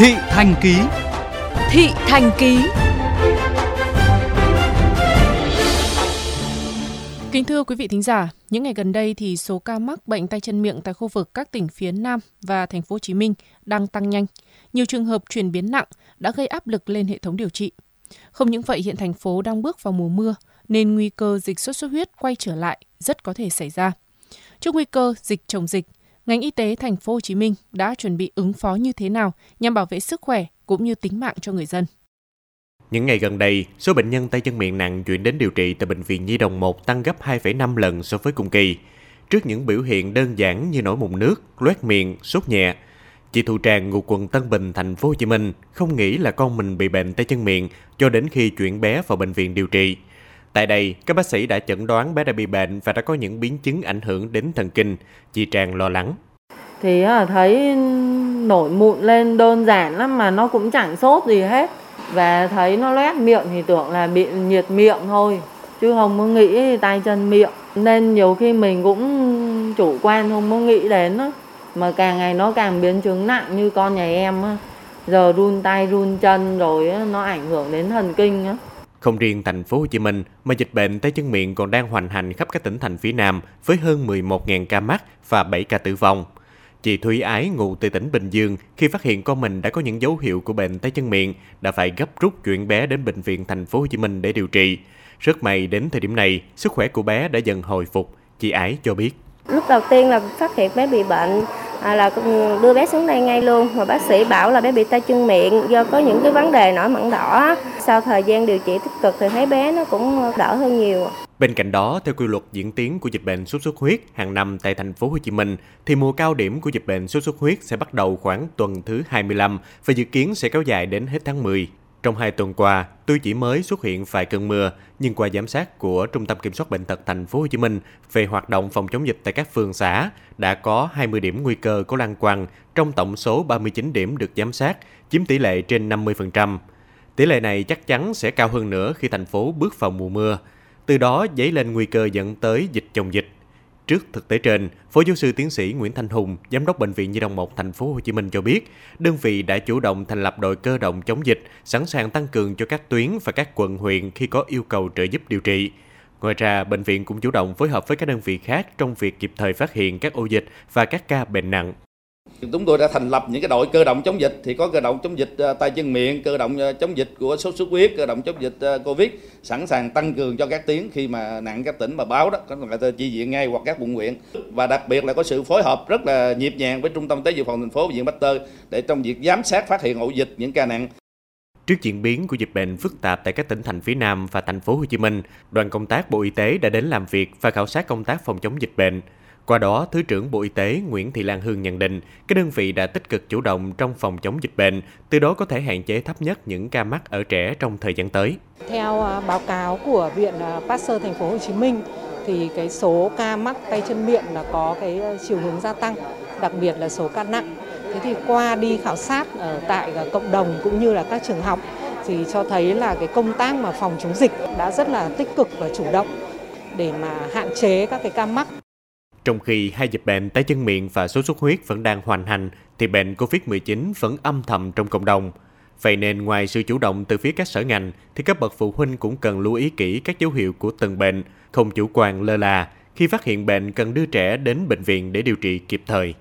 Thị Thành Ký Thị Thành Ký Kính thưa quý vị thính giả, những ngày gần đây thì số ca mắc bệnh tay chân miệng tại khu vực các tỉnh phía Nam và thành phố Hồ Chí Minh đang tăng nhanh. Nhiều trường hợp chuyển biến nặng đã gây áp lực lên hệ thống điều trị. Không những vậy, hiện thành phố đang bước vào mùa mưa nên nguy cơ dịch sốt xuất huyết quay trở lại rất có thể xảy ra. Trước nguy cơ dịch chồng dịch, ngành y tế thành phố Hồ Chí Minh đã chuẩn bị ứng phó như thế nào nhằm bảo vệ sức khỏe cũng như tính mạng cho người dân. Những ngày gần đây, số bệnh nhân tay chân miệng nặng chuyển đến điều trị tại bệnh viện Nhi đồng 1 tăng gấp 2,5 lần so với cùng kỳ. Trước những biểu hiện đơn giản như nổi mụn nước, loét miệng, sốt nhẹ, chị Thu Trang ngụ quận Tân Bình, thành phố Hồ Chí Minh không nghĩ là con mình bị bệnh tay chân miệng cho đến khi chuyển bé vào bệnh viện điều trị. Tại đây, các bác sĩ đã chẩn đoán bé đã bị bệnh và đã có những biến chứng ảnh hưởng đến thần kinh. Chị Trang lo lắng. Thì à, thấy nổi mụn lên đơn giản lắm mà nó cũng chẳng sốt gì hết. Và thấy nó loét miệng thì tưởng là bị nhiệt miệng thôi. Chứ không có nghĩ tay chân miệng. Nên nhiều khi mình cũng chủ quan không có nghĩ đến đó. Mà càng ngày nó càng biến chứng nặng như con nhà em á. Giờ run tay run chân rồi nó ảnh hưởng đến thần kinh á. Không riêng thành phố Hồ Chí Minh mà dịch bệnh tay chân miệng còn đang hoành hành khắp các tỉnh thành phía Nam với hơn 11.000 ca mắc và 7 ca tử vong. Chị Thúy Ái ngụ từ tỉnh Bình Dương khi phát hiện con mình đã có những dấu hiệu của bệnh tay chân miệng đã phải gấp rút chuyển bé đến bệnh viện thành phố Hồ Chí Minh để điều trị. Rất may đến thời điểm này, sức khỏe của bé đã dần hồi phục, chị Ái cho biết. Lúc đầu tiên là phát hiện bé bị bệnh à, là đưa bé xuống đây ngay luôn. Mà bác sĩ bảo là bé bị tay chân miệng do có những cái vấn đề nổi mẩn đỏ. Sau thời gian điều trị tích cực thì thấy bé nó cũng đỡ hơn nhiều. Bên cạnh đó, theo quy luật diễn tiến của dịch bệnh sốt xuất huyết hàng năm tại thành phố Hồ Chí Minh, thì mùa cao điểm của dịch bệnh sốt xuất huyết sẽ bắt đầu khoảng tuần thứ 25 và dự kiến sẽ kéo dài đến hết tháng 10. Trong hai tuần qua, tuy chỉ mới xuất hiện vài cơn mưa, nhưng qua giám sát của Trung tâm Kiểm soát bệnh tật thành phố Hồ Chí Minh về hoạt động phòng chống dịch tại các phường xã đã có 20 điểm nguy cơ có lan quăng trong tổng số 39 điểm được giám sát, chiếm tỷ lệ trên 50%. Tỷ lệ này chắc chắn sẽ cao hơn nữa khi thành phố bước vào mùa mưa, từ đó dấy lên nguy cơ dẫn tới dịch chồng dịch. Trước thực tế trên, Phó giáo sư tiến sĩ Nguyễn Thanh Hùng, Giám đốc Bệnh viện Nhi đồng 1 thành phố Hồ Chí Minh cho biết, đơn vị đã chủ động thành lập đội cơ động chống dịch, sẵn sàng tăng cường cho các tuyến và các quận huyện khi có yêu cầu trợ giúp điều trị. Ngoài ra, bệnh viện cũng chủ động phối hợp với các đơn vị khác trong việc kịp thời phát hiện các ổ dịch và các ca bệnh nặng. Chúng tôi đã thành lập những cái đội cơ động chống dịch. Thì có cơ động chống dịch à, tay chân miệng, cơ động à, chống dịch của sốt xuất huyết, cơ động chống dịch à, Covid sẵn sàng tăng cường cho các tuyến khi mà nặng các tỉnh mà báo đó có người chi viện ngay hoặc các quận huyện. Và đặc biệt là có sự phối hợp rất là nhịp nhàng với trung tâm tế dự phòng thành phố viện viện tơ để trong việc giám sát phát hiện ổ dịch những ca nặng. Trước diễn biến của dịch bệnh phức tạp tại các tỉnh thành phía Nam và thành phố Hồ Chí Minh, đoàn công tác Bộ Y tế đã đến làm việc và khảo sát công tác phòng chống dịch bệnh. Qua đó, Thứ trưởng Bộ Y tế Nguyễn Thị Lan Hương nhận định, các đơn vị đã tích cực chủ động trong phòng chống dịch bệnh, từ đó có thể hạn chế thấp nhất những ca mắc ở trẻ trong thời gian tới. Theo à, báo cáo của Viện à, Pasteur Thành phố Hồ Chí Minh, thì cái số ca mắc tay chân miệng là có cái à, chiều hướng gia tăng, đặc biệt là số ca nặng. Thế thì qua đi khảo sát ở tại cộng đồng cũng như là các trường học thì cho thấy là cái công tác mà phòng chống dịch đã rất là tích cực và chủ động để mà hạn chế các cái ca mắc trong khi hai dịch bệnh tay chân miệng và sốt xuất huyết vẫn đang hoành hành, thì bệnh COVID-19 vẫn âm thầm trong cộng đồng. Vậy nên ngoài sự chủ động từ phía các sở ngành, thì các bậc phụ huynh cũng cần lưu ý kỹ các dấu hiệu của từng bệnh, không chủ quan lơ là. Khi phát hiện bệnh cần đưa trẻ đến bệnh viện để điều trị kịp thời.